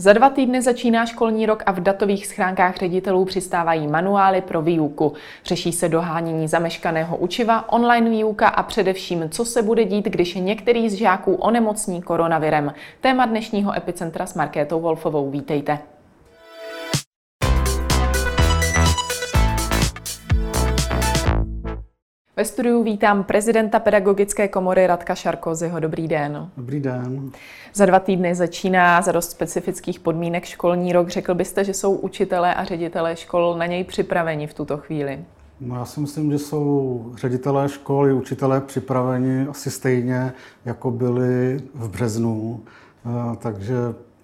Za dva týdny začíná školní rok a v datových schránkách ředitelů přistávají manuály pro výuku. Řeší se dohánění zameškaného učiva, online výuka a především, co se bude dít, když některý z žáků onemocní koronavirem. Téma dnešního epicentra s Markétou Wolfovou. Vítejte. Ve studiu vítám prezidenta Pedagogické komory Radka Šarkozyho. Dobrý den. Dobrý den. Za dva týdny začíná za dost specifických podmínek školní rok. Řekl byste, že jsou učitelé a ředitelé škol na něj připraveni v tuto chvíli? No já si myslím, že jsou ředitelé školy, učitelé připraveni asi stejně, jako byli v březnu. Eh, takže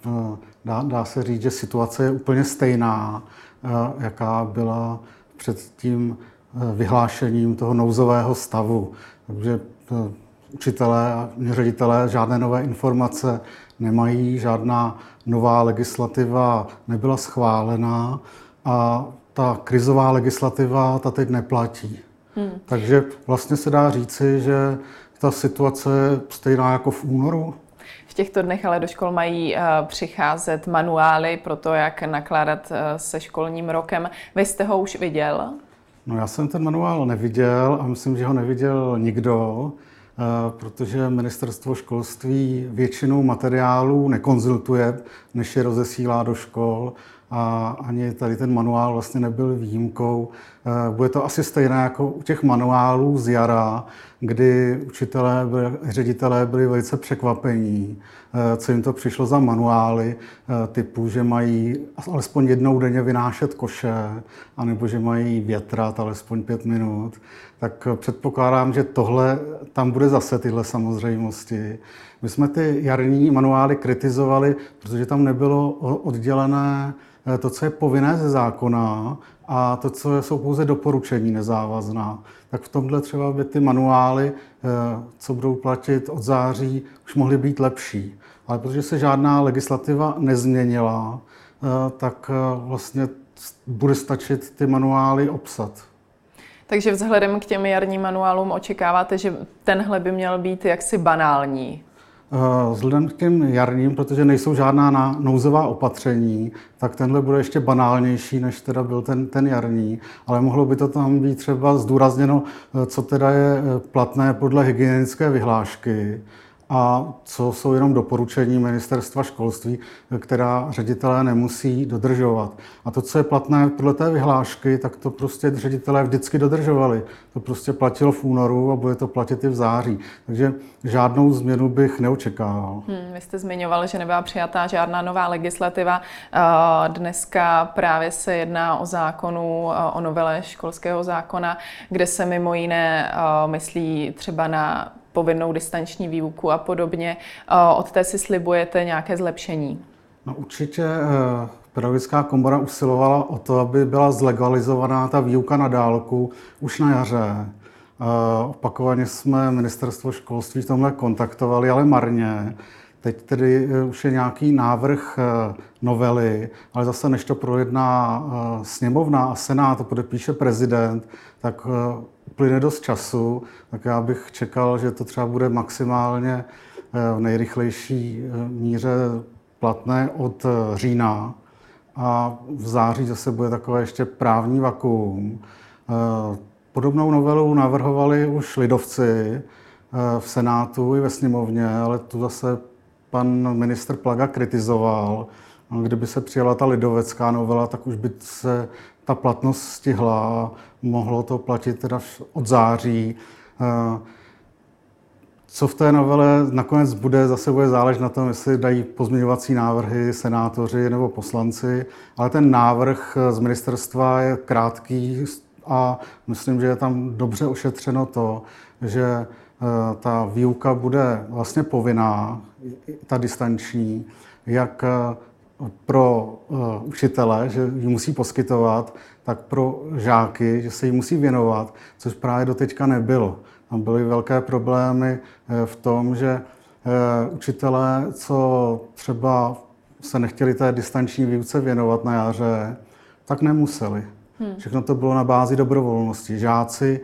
eh, dá, dá se říct, že situace je úplně stejná, eh, jaká byla před tím vyhlášením toho nouzového stavu. Takže eh, učitelé a ředitelé žádné nové informace nemají, žádná nová legislativa nebyla schválená a ta krizová legislativa ta teď neplatí. Hmm. Takže vlastně se dá říci, že ta situace je stejná jako v únoru. V těchto dnech ale do škol mají uh, přicházet manuály pro to, jak nakládat uh, se školním rokem. Vy jste ho už viděl? No já jsem ten manuál neviděl a myslím, že ho neviděl nikdo, eh, protože ministerstvo školství většinou materiálů nekonzultuje, než je rozesílá do škol a ani tady ten manuál vlastně nebyl výjimkou. Eh, bude to asi stejné jako u těch manuálů z jara, kdy učitelé, ředitelé byli velice překvapení, co jim to přišlo za manuály eh, typu, že mají alespoň jednou denně vynášet koše, anebo že mají větrat alespoň pět minut. Tak předpokládám, že tohle tam bude zase tyhle samozřejmosti. My jsme ty jarní manuály kritizovali, protože tam nebylo oddělené Eh, to, co je povinné ze zákona a to, co jsou pouze doporučení nezávazná, tak v tomhle třeba by ty manuály, eh, co budou platit od září, už mohly být lepší. Ale protože se žádná legislativa nezměnila, eh, tak vlastně bude stačit ty manuály obsat. Takže vzhledem k těm jarním manuálům očekáváte, že tenhle by měl být jaksi banální? Eh, vzhledem k těm jarním, protože nejsou žádná nouzová opatření, tak tenhle bude ještě banálnější, než teda byl ten, ten jarní. Ale mohlo by to tam být třeba zdůrazněno, eh, co teda je eh, platné podle hygienické vyhlášky a co jsou jenom doporučení ministerstva školství, která ředitelé nemusí dodržovat. A to, co je platné podle té vyhlášky, tak to prostě ředitelé vždycky dodržovali. To prostě platilo v únoru a bude to platit i v září. Takže žádnou změnu bych neočekával. Hmm, vy jste zmiňoval, že nebyla přijatá žádná nová legislativa. Dneska právě se jedná o zákonu, o novele školského zákona, kde se mimo jiné myslí třeba na povinnou distanční výuku a podobně. Od té si slibujete nějaké zlepšení? No určitě eh, Pedagogická komora usilovala o to, aby byla zlegalizovaná ta výuka na dálku už na jaře. Eh, opakovaně jsme ministerstvo školství v tomhle kontaktovali, ale marně. Teď tedy eh, už je nějaký návrh novely, ale zase než to projedná sněmovna a senát, to podepíše prezident, tak uplyne dost času, tak já bych čekal, že to třeba bude maximálně eh, v nejrychlejší eh, míře platné od eh, října a v září zase bude takové ještě právní vakuum. Podobnou novelu navrhovali už lidovci v Senátu i ve sněmovně, ale tu zase pan ministr Plaga kritizoval. Kdyby se přijala ta lidovecká novela, tak už by se ta platnost stihla, mohlo to platit teda od září. Eh, co v té novele nakonec bude, zase bude záležet na tom, jestli dají pozměňovací návrhy senátoři nebo poslanci, ale ten návrh z ministerstva je krátký a myslím, že je tam dobře ošetřeno to, že eh, ta výuka bude vlastně povinná, ta distanční, jak eh, pro uh, učitele, že ji musí poskytovat, tak pro žáky, že se jí musí věnovat, což právě doteďka nebylo. Tam byly velké problémy v tom, že učitelé, co třeba se nechtěli té distanční výuce věnovat na jaře, tak nemuseli. Hmm. Všechno to bylo na bázi dobrovolnosti. Žáci,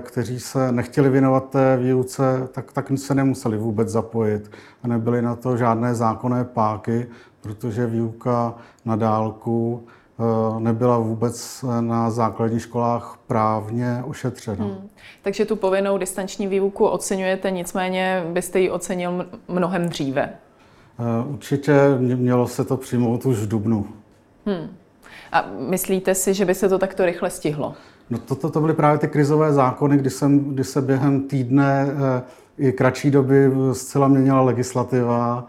kteří se nechtěli věnovat té výuce, tak, tak se nemuseli vůbec zapojit. A nebyly na to žádné zákonné páky, protože výuka na dálku Eh, nebyla vůbec na základních školách právně ošetřena. Hmm. Takže tu povinnou distanční výuku oceňujete, nicméně byste ji ocenil mnohem dříve. Eh, určitě mělo se to přijmout už v Dubnu. Hmm. A myslíte si, že by se to takto rychle stihlo? No toto to byly právě ty krizové zákony, kdy, jsem, kdy se během týdne eh, i kratší doby zcela měnila legislativa,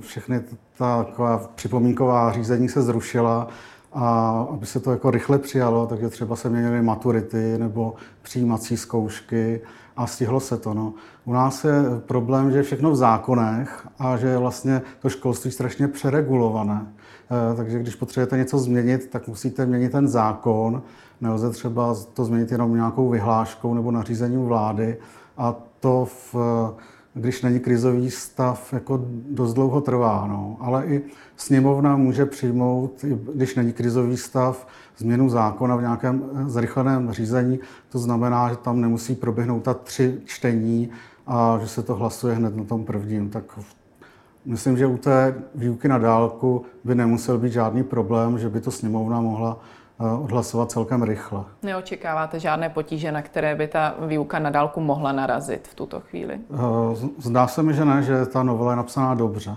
všechny ta taková připomínková řízení se zrušila a aby se to jako rychle přijalo, takže třeba se měnily maturity nebo přijímací zkoušky a stihlo se to. No. U nás je problém, že je všechno v zákonech a že je vlastně to školství strašně přeregulované. E, takže když potřebujete něco změnit, tak musíte měnit ten zákon. Nelze třeba to změnit jenom nějakou vyhláškou nebo nařízením vlády. A to v když není krizový stav, jako dost dlouho trvá. No. Ale i sněmovna může přijmout, když není krizový stav, změnu zákona v nějakém eh, zrychleném řízení. To znamená, že tam nemusí proběhnout ta tři čtení a že se to hlasuje hned na tom prvním. Tak myslím, že u té výuky na dálku by nemusel být žádný problém, že by to sněmovna mohla odhlasovat celkem rychle. Neočekáváte žádné potíže, na které by ta výuka na dálku mohla narazit v tuto chvíli? Eh, zdá se mi, že ne, že ta novela je napsaná dobře.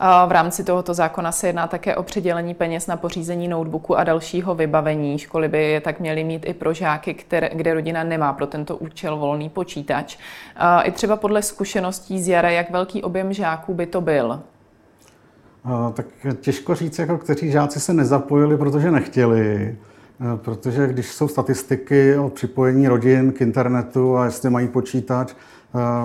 V rámci tohoto zákona se jedná také o přidělení peněz na pořízení notebooku a dalšího vybavení. Školy by je tak měly mít i pro žáky, které, kde rodina nemá pro tento účel volný počítač. I třeba podle zkušeností z jara, jak velký objem žáků by to byl? tak těžko říct, jako kteří žáci se nezapojili, protože nechtěli. Protože když jsou statistiky o připojení rodin k internetu a jestli mají počítač,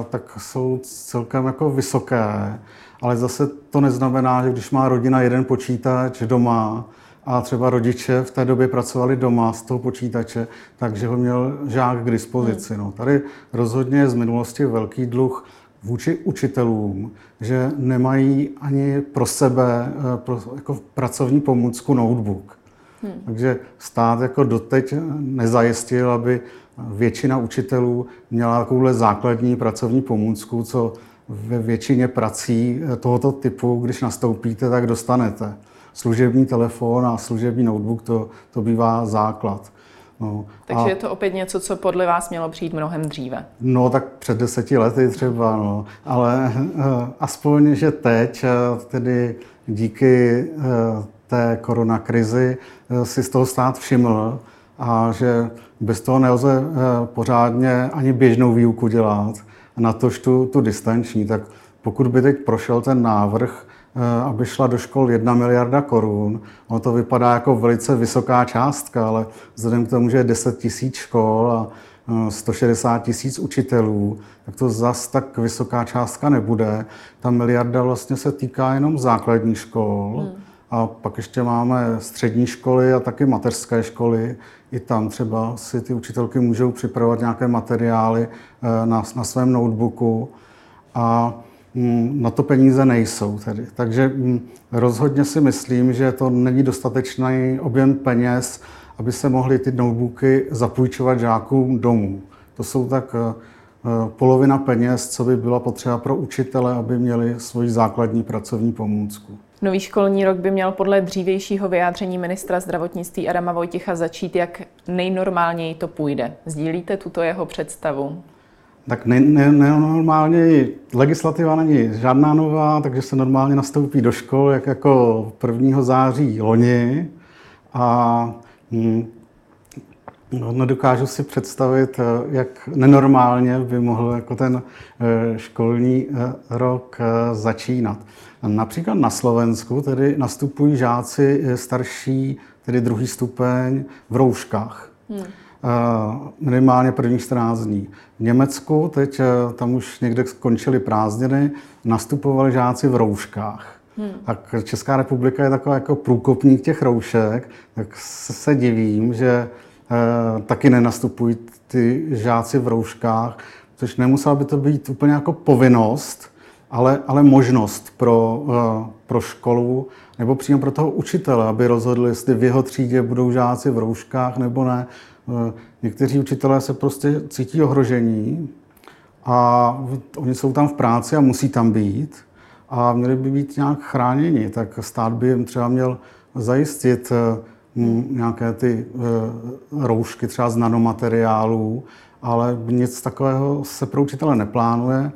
tak jsou celkem jako vysoké. Ale zase to neznamená, že když má rodina jeden počítač doma a třeba rodiče v té době pracovali doma z toho počítače, takže ho měl žák k dispozici. No, tady rozhodně je z minulosti velký dluh vůči učitelům, že nemají ani pro sebe eh, pro, jako pracovní pomůcku notebook. Hmm. Takže stát jako doteď nezajistil, aby většina učitelů měla takovouhle základní pracovní pomůcku, co ve většině prací eh, tohoto typu, když nastoupíte, tak dostanete. Služební telefon a služební notebook, to, to bývá základ. No, Takže a, je to opět něco, co podle vás mělo přijít mnohem dříve. No tak před deseti lety třeba, no. ale uh, aspoň, že teď, uh, tedy díky uh, té koronakrizi, uh, si z toho stát všiml a že bez toho nelze uh, pořádně ani běžnou výuku dělat, natož tu, tu distanční. Tak pokud by teď prošel ten návrh, Eh, aby šla do škol jedna miliarda korun. Ono to vypadá jako velice vysoká částka, ale vzhledem k tomu, že je 10 tisíc škol a 160 eh, tisíc učitelů, tak to zas tak vysoká částka nebude. Ta miliarda vlastně se týká jenom základních škol. Hmm. A pak ještě máme střední školy a taky mateřské školy. I tam třeba si ty učitelky můžou připravovat nějaké materiály eh, na, na svém notebooku. A Mm, na to peníze nejsou tedy. Takže mm, rozhodně si myslím, že to není dostatečný objem peněz, aby se mohly ty notebooky zapůjčovat žákům domů. To jsou tak eh, eh, polovina peněz, co by byla potřeba pro učitele, aby měli svoji základní pracovní pomůcku. Nový školní rok by měl podle dřívějšího vyjádření ministra zdravotnictví Adama Vojticha začít, jak nejnormálněji to půjde. Sdílíte tuto jeho představu? Tak ne, ne, ne, legislativa není žádná nová, takže se normálně nastoupí do škol, jak jako 1. září loni. A hm, no, nedokážu si představit, eh, jak nenormálně by mohl jako ten eh, školní eh, rok začínat. Například na Slovensku tedy nastupují žáci starší, tedy druhý stupeň, v rouškách. Hmm minimálně prvních 14 dní. V Německu teď tam už někde skončily prázdniny, nastupovali žáci v rouškách. Hmm. Tak Česká republika je taková jako průkopník těch roušek, tak se divím, že taky nenastupují ty žáci v rouškách, což nemusela by to být úplně jako povinnost, ale, ale možnost pro, e, pro školu nebo přímo pro toho učitele, aby rozhodl, jestli v jeho třídě budou žáci v rouškách nebo ne. Eh, někteří učitelé se prostě cítí ohrožení a oni jsou tam v práci a musí tam být. a měli by být nějak chráněni, tak stát by jim třeba měl zajistit nějaké ty roušky třeba z nanomateriálů, ale nic takového se pro učitele neplánuje.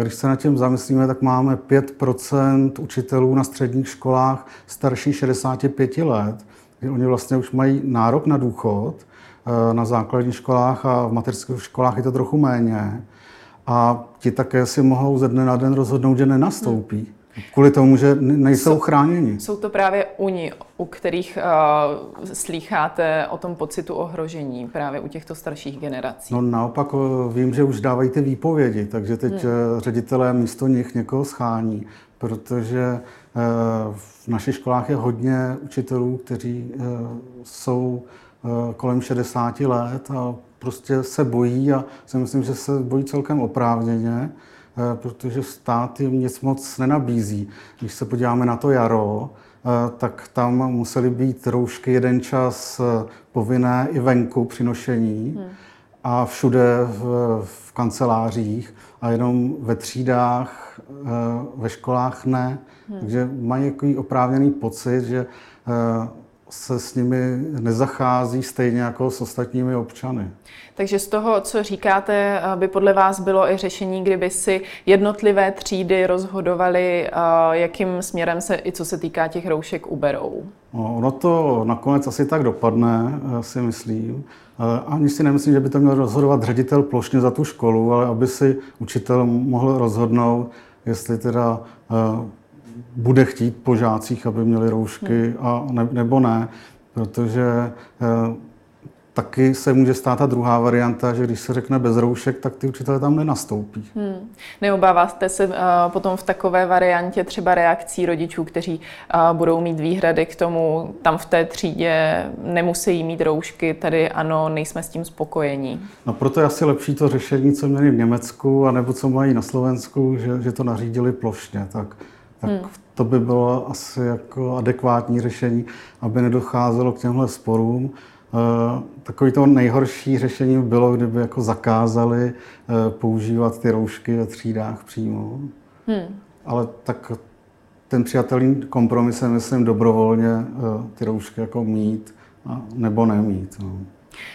Když se nad tím zamyslíme, tak máme 5% učitelů na středních školách starší 65 let. Oni vlastně už mají nárok na důchod eh, na základních školách a v mateřských školách je to trochu méně. A ti také si mohou ze dne na den rozhodnout, že nenastoupí. Kvůli tomu, že nejsou jsou, chráněni. Jsou to právě oni, u kterých uh, slýcháte o tom pocitu ohrožení právě u těchto starších generací? No naopak eh, vím, že už dávají ty výpovědi, takže teď hmm. ředitelé místo nich někoho schání, protože uh, v našich školách je hodně učitelů, kteří uh, jsou uh, kolem 60 let a prostě se bojí a si myslím, že se bojí celkem oprávněně Eh, protože stát jim nic moc nenabízí. Když se podíváme na to jaro, eh, tak tam musely být roušky jeden čas eh, povinné i venku při nošení a všude v, v kancelářích a jenom ve třídách, ve školách ne. Takže mají oprávněný pocit, že se s nimi nezachází stejně jako s ostatními občany. Takže z toho, co říkáte, by podle vás bylo i řešení, kdyby si jednotlivé třídy rozhodovaly, jakým směrem se, i co se týká těch roušek, uberou? No, ono to nakonec asi tak dopadne, eh, si myslím. Eh, ani si nemyslím, že by to měl rozhodovat ředitel plošně za tu školu, ale aby si učitel mohl rozhodnout, jestli teda eh, bude chtít po žácích, aby měli roušky, hmm. a ne, nebo ne, protože eh, taky se může stát ta druhá varianta, že když se řekne bez roušek, tak ty učitelé tam nenastoupí. Hmm. Neobáváte se uh, potom v takové variantě třeba reakcí rodičů, kteří uh, budou mít výhrady k tomu, tam v té třídě nemusí mít roušky, tady ano, nejsme s tím spokojení? No proto je asi lepší to řešení, co měli v Německu, anebo co mají na Slovensku, že, že to nařídili plošně. Tak tak hmm. to by bylo asi jako adekvátní řešení, aby nedocházelo k těmhle sporům. Eh, takový to nejhorší řešení by bylo, kdyby jako zakázali eh, používat ty roušky ve třídách přímo. Hmm. Ale tak ten přijatelný kompromis je, myslím, dobrovolně eh, ty roušky jako mít nebo nemít. No.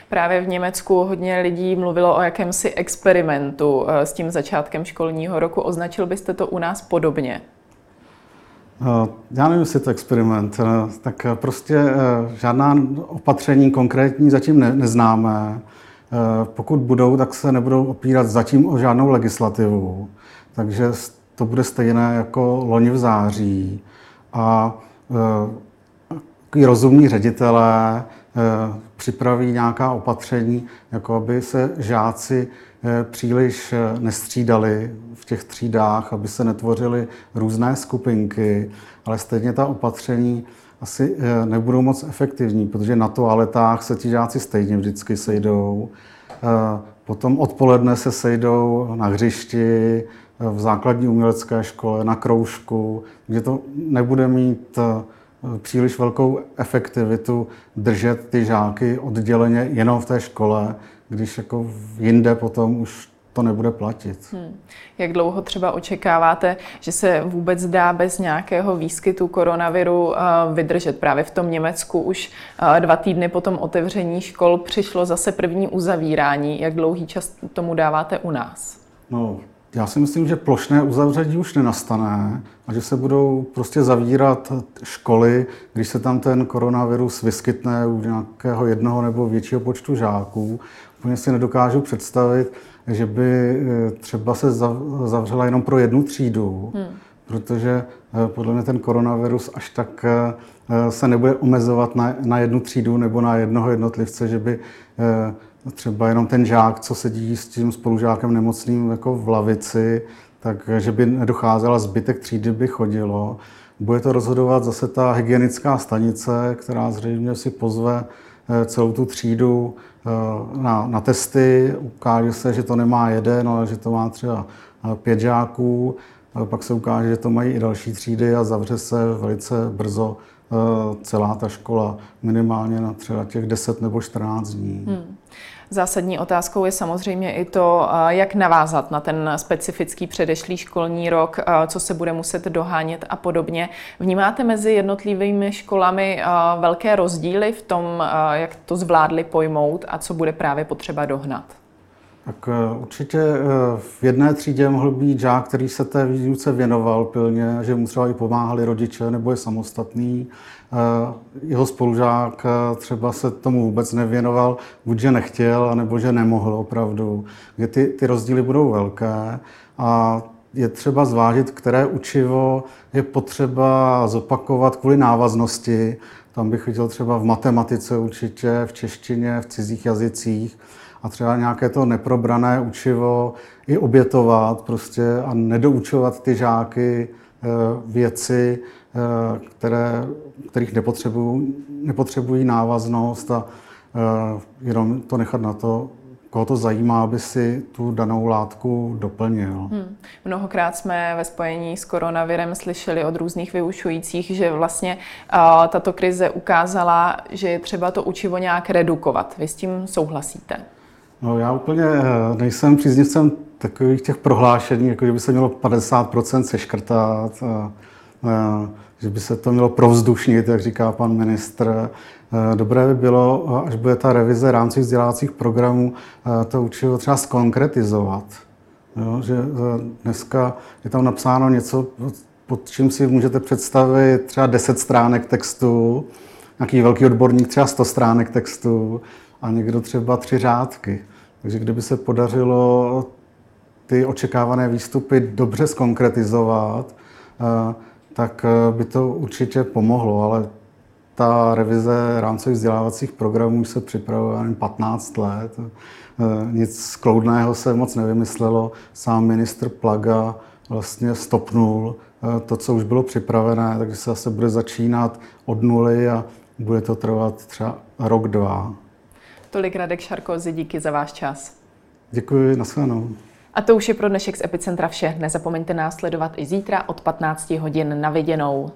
Právě v Německu hodně lidí mluvilo o jakémsi experimentu s tím začátkem školního roku. Označil byste to u nás podobně? Eh, já nevím, jestli je to experiment. Eh, tak eh, prostě žádná opatření konkrétní zatím ne, neznáme. Pokud budou, tak se nebudou opírat zatím o žádnou legislativu. Takže to bude stejné jako loni v září. A rozumní ředitelé připraví nějaká opatření, jako aby se žáci Eh, příliš eh, nestřídali v těch třídách, aby se netvořily různé skupinky, ale stejně ta opatření asi eh, nebudou moc efektivní, protože na toaletách se ti žáci stejně vždycky sejdou. Potom odpoledne se sejdou na hřišti, v základní umělecké škole, na kroužku, kde to nebude mít příliš velkou efektivitu držet ty žáky odděleně jenom v té škole, když jako jinde potom už to nebude platit. Hmm. Jak dlouho třeba očekáváte, že se vůbec dá bez nějakého výskytu koronaviru uh, vydržet? Právě v tom Německu už uh, dva týdny po tom otevření škol přišlo zase první uzavírání. Jak dlouhý čas tomu dáváte u nás? No, já si myslím, že plošné uzavření už nenastane a že se budou prostě zavírat školy, když se tam ten koronavirus vyskytne u nějakého jednoho nebo většího počtu žáků. Úplně si nedokážu představit, že by eh, třeba se zavřela jenom pro jednu třídu, hmm. protože eh, podle mě ten koronavirus až tak eh, se nebude omezovat na, na jednu třídu nebo na jednoho jednotlivce, že by třeba jenom ten žák, co sedí s tím spolužákem nemocným jako v lavici, takže by nedocházela zbytek třídy by chodilo. Bude to rozhodovat zase ta hygienická stanice, která zřejmě si pozve eh, celou tu třídu eh, na, na testy. Ukáže se, že to nemá jeden, ale že to má třeba eh, pět žáků. Pak se ukáže, že to mají i další třídy a zavře se velice brzo celá ta škola minimálně na třeba těch 10 nebo 14 dní. Hmm. Zásadní otázkou je samozřejmě i to, jak navázat na ten specifický předešlý školní rok, co se bude muset dohánět a podobně. Vnímáte mezi jednotlivými školami velké rozdíly v tom, jak to zvládli pojmout a co bude právě potřeba dohnat? Tak e, určitě e, v jedné třídě mohl být žák, který se té výuce věnoval pilně, že mu třeba i pomáhali rodiče nebo je samostatný. E, jeho spolužák třeba se tomu vůbec nevěnoval, buď že nechtěl, anebo že nemohl opravdu. Kde ty, ty rozdíly budou velké a je třeba zvážit, které učivo je potřeba zopakovat kvůli návaznosti. Tam bych viděl třeba v matematice určitě, v češtině, v cizích jazycích a třeba nějaké to neprobrané učivo i obětovat prostě a nedoučovat ty žáky eh, věci, eh, které, kterých nepotřebují, nepotřebují návaznost a eh, jenom to nechat na to, koho to zajímá, aby si tu danou látku doplnil. Hmm. Mnohokrát jsme ve spojení s koronavirem slyšeli od různých vyučujících, že vlastně uh, tato krize ukázala, že je třeba to učivo nějak redukovat. Vy s tím souhlasíte? No já úplně eh, nejsem příznivcem takových těch prohlášení, jako že by se mělo 50% seškrtat, a, a, že by se to mělo provzdušnit, jak říká pan ministr. Eh, dobré by bylo, až bude ta revize rámci vzdělávacích programů, eh, to učivo třeba skonkretizovat. Jo, že dneska je tam napsáno něco, pod čím si můžete představit třeba 10 stránek textu, nějaký velký odborník třeba 100 stránek textu a někdo třeba tři řádky. Takže kdyby se podařilo ty očekávané výstupy dobře skonkretizovat, eh, tak eh, by to určitě pomohlo, ale ta revize rámcových vzdělávacích programů se připravuje jen 15 let. Eh, nic kloudného se moc nevymyslelo. Sám ministr Plaga vlastně stopnul to, co už bylo připravené, takže se zase bude začínat od nuly a bude to trvat třeba rok, dva. Tolik Radek Šarkozy, díky za váš čas. Děkuji, nashledanou. A to už je pro dnešek z Epicentra vše. Nezapomeňte nás sledovat i zítra od 15 hodin na viděnou.